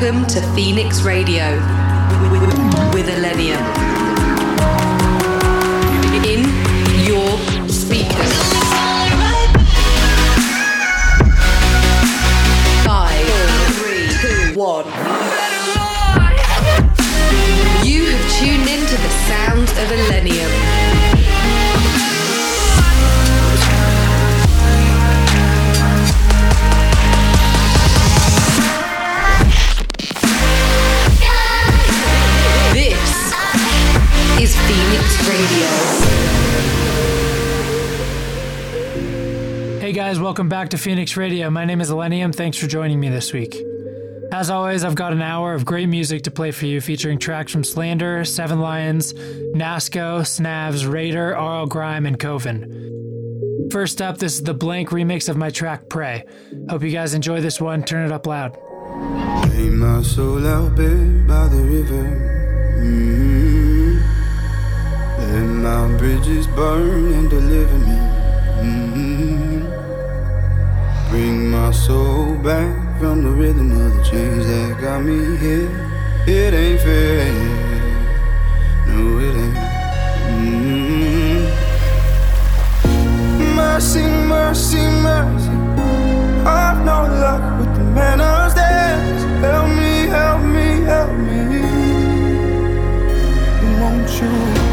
Welcome to Phoenix Radio with Illenium. In your speakers. Five, three, two, one. You have tuned into the sounds of Illenium. Hey guys, welcome back to Phoenix Radio. My name is Illenium. Thanks for joining me this week. As always, I've got an hour of great music to play for you, featuring tracks from Slander, Seven Lions, Nasco, Snavs, Raider, RL Grime, and Coven. First up, this is the Blanke remix of my track Pray. Hope you guys enjoy this one. Turn it up loud. Lay my soul out bare by the river. mm Let my bridges burn and deliver me. mm Bring my soul back from the rhythm of the chains that got me here. It ain't fair. No, it ain't. mm Mercy, mercy, mercy. I've no luck with the manners dance. Help me, help me, help me. Won't you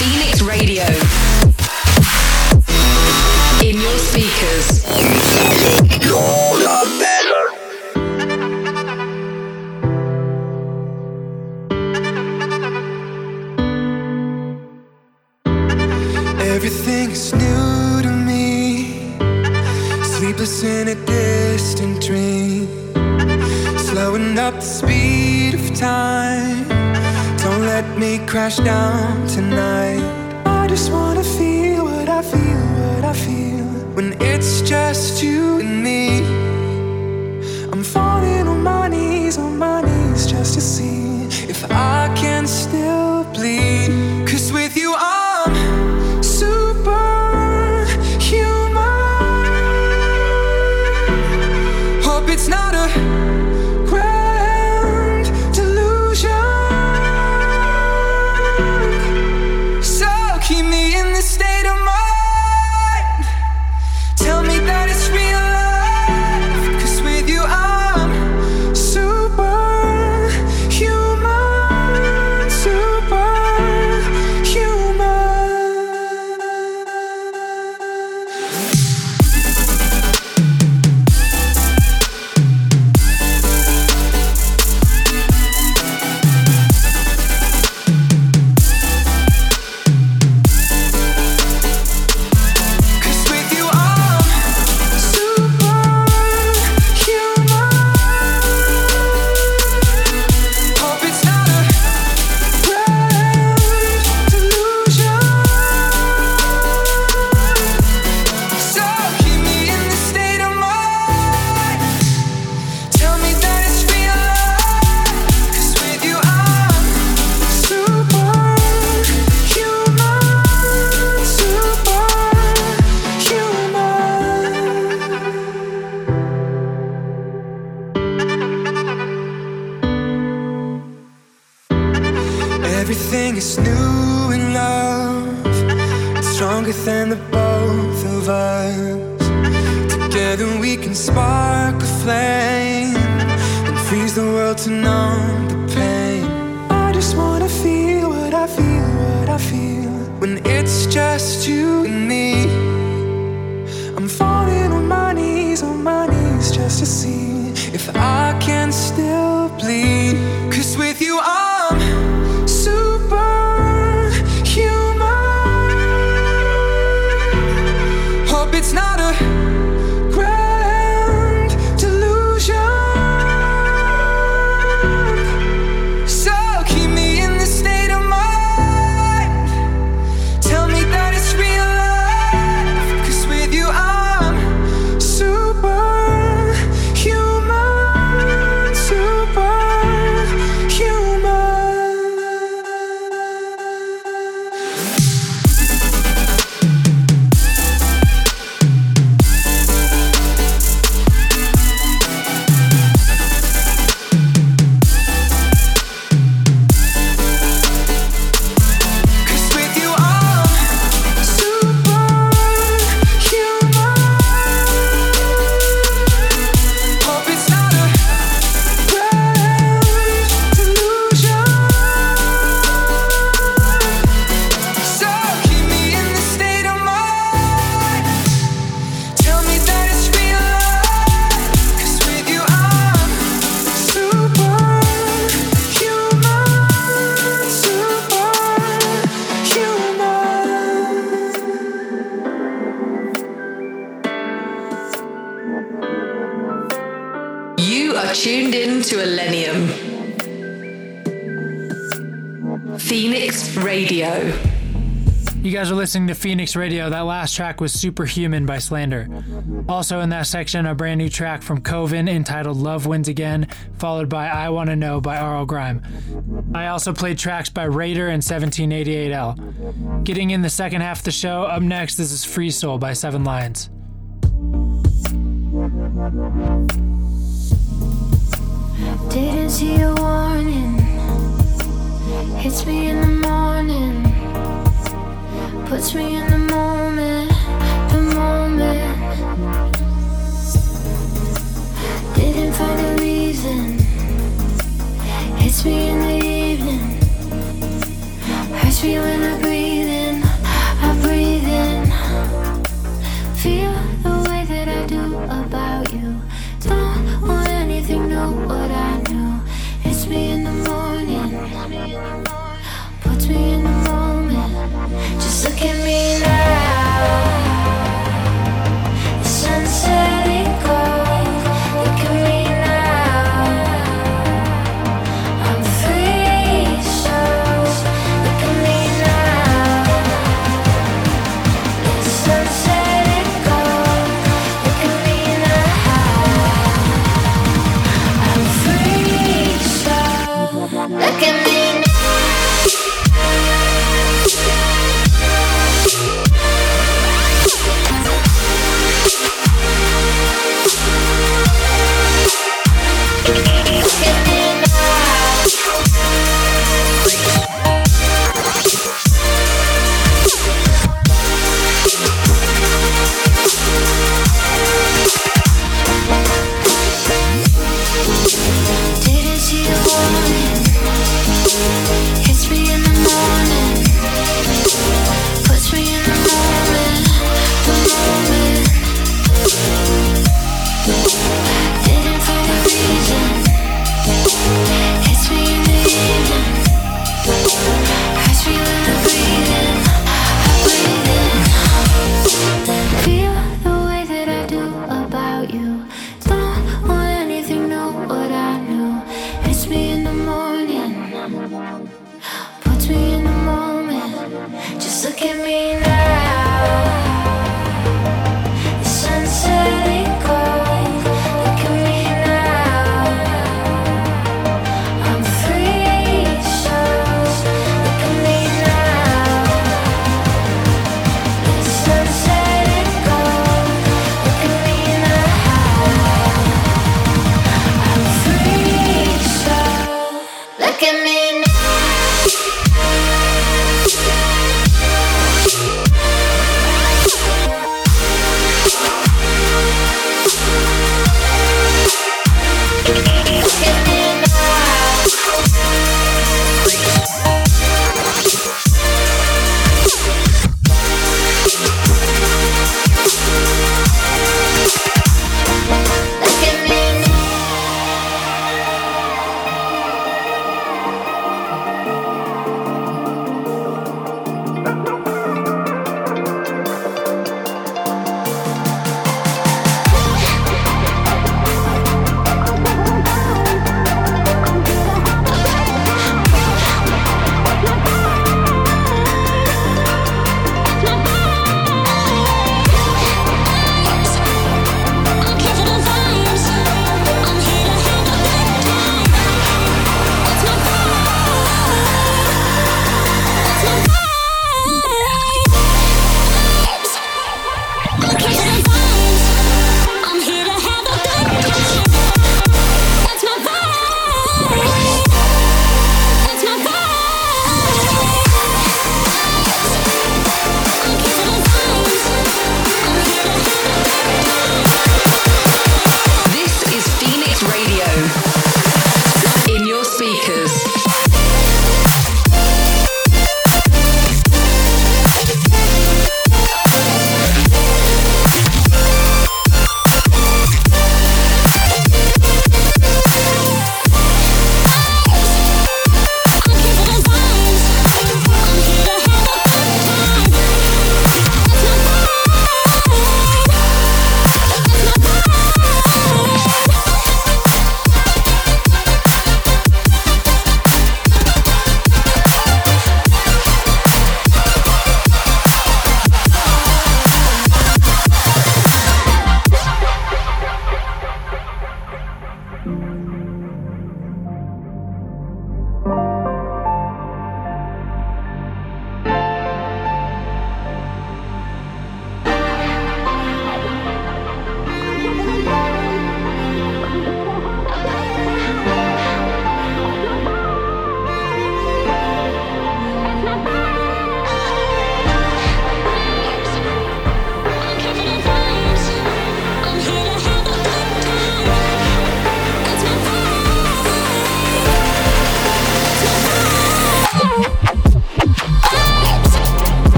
Phoenix Radio. Phoenix Radio, that last track was Superhuman by Slander. Also in that section, a brand new track from Coven entitled Love Wins Again, followed by I Wanna Know by RL Grime. I also played tracks by Raider and 1788L. Getting in the second half of the show, up next, this is Free Soul by Seven Lions. Didn't see a warning. Hits me in the morning puts me in the moment, the moment. Didn't find a reason. Hits me in the evening. Hurts me when I breathe in. I breathe in. Feel.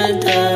my dad.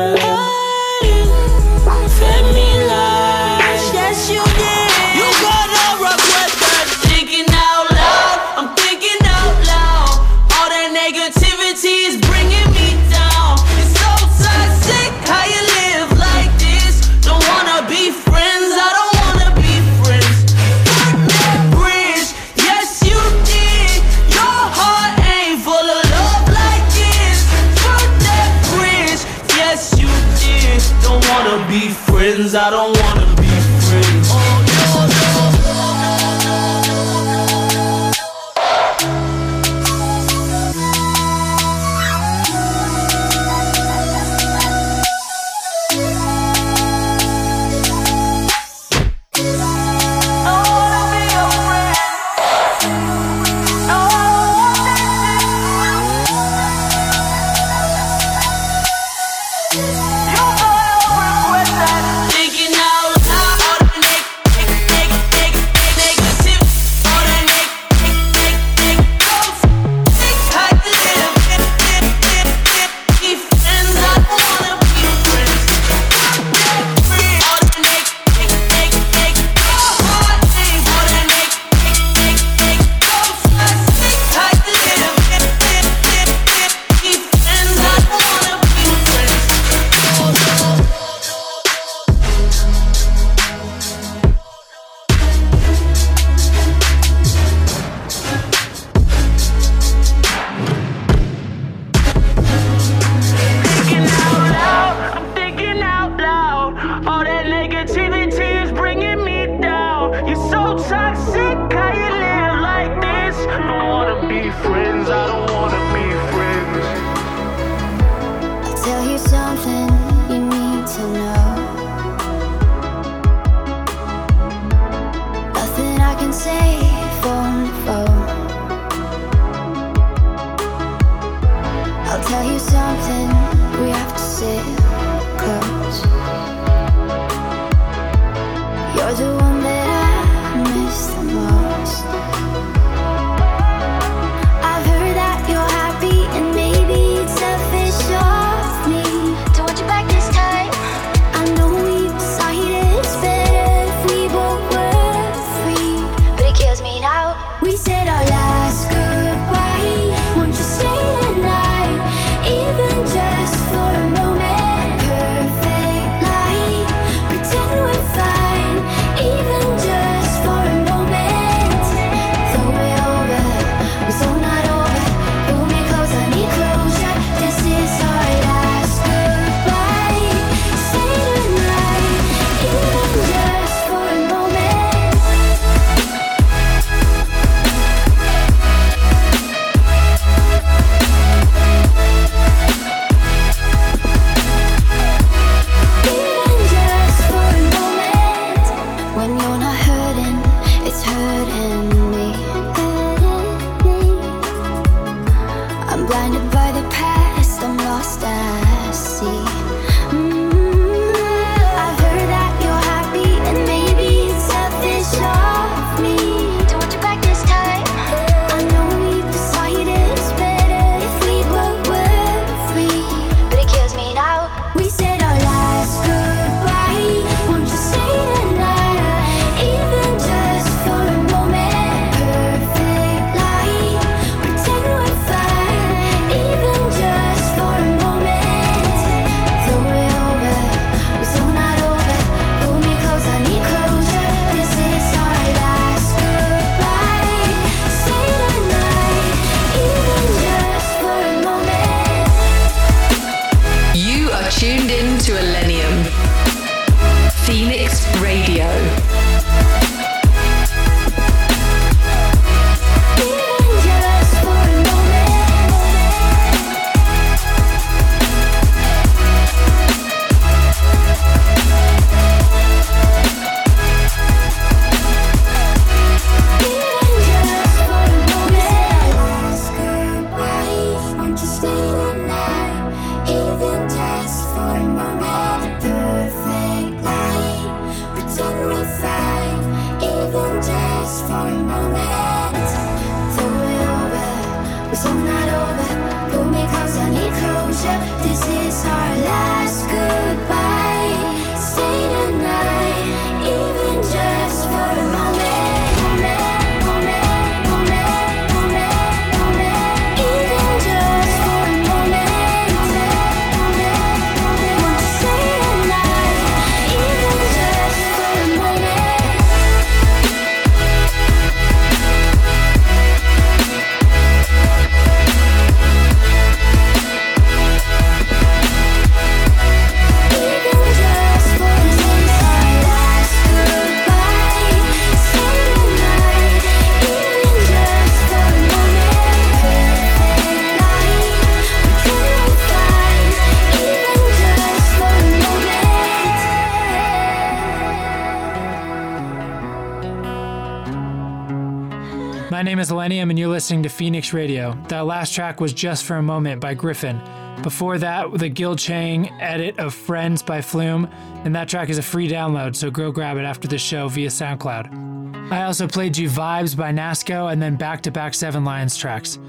Listening to Phoenix Radio. That last track was Just for a Moment by Gryffin. Before that, the Gil Chang edit of Friends by Flume, and that track is a free download, so go grab it after the show via SoundCloud. I also played you Vibes by Nasko and then back to back Seven Lions tracks.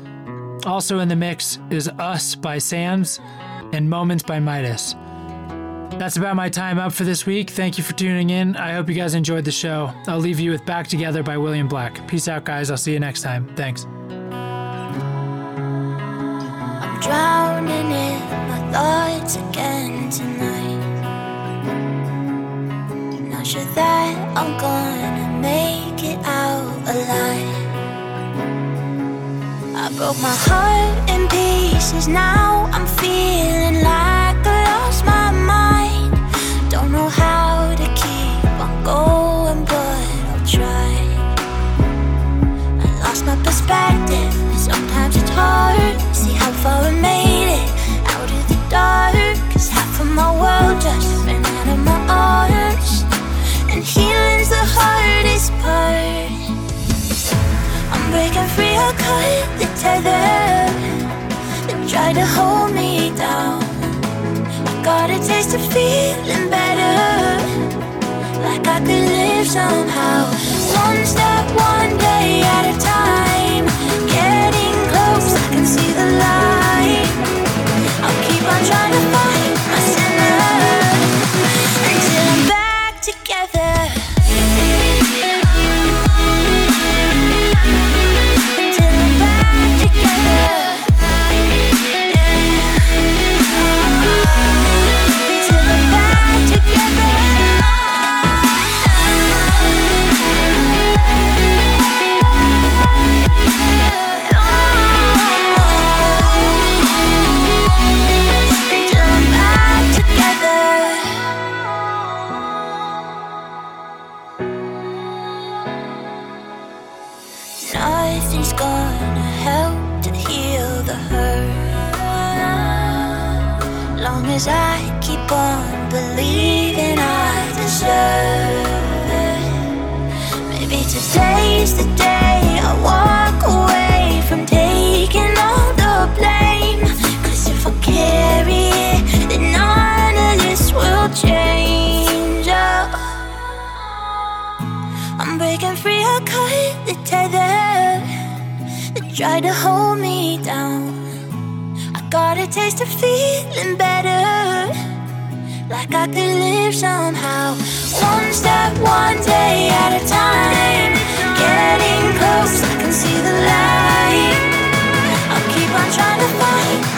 Also in the mix is Us by Sam's and Moments by Midas. That's about my time up for this week. Thank you for tuning in. I hope you guys enjoyed the show. I'll leave you with Back Together by William Black. Peace out, guys. I'll see you next time. Thanks. I'm drowning in my thoughts again tonight. Not sure that I'm gonna make it out alive. I broke my heart in pieces, now I'm feeling Sometimes it's hard to see how far we made it out of the dark. Cause half of my world just ran out of my arms. And healing's the hardest part. I'm breaking free, I cut the tether that tried to hold me down. I got a taste of feeling better like I could live somehow. One step, one tried to hold me down. I got a taste of feeling better, like I could live somehow. One step, one day at a time. Getting close, I can see the light. I'll keep on trying to find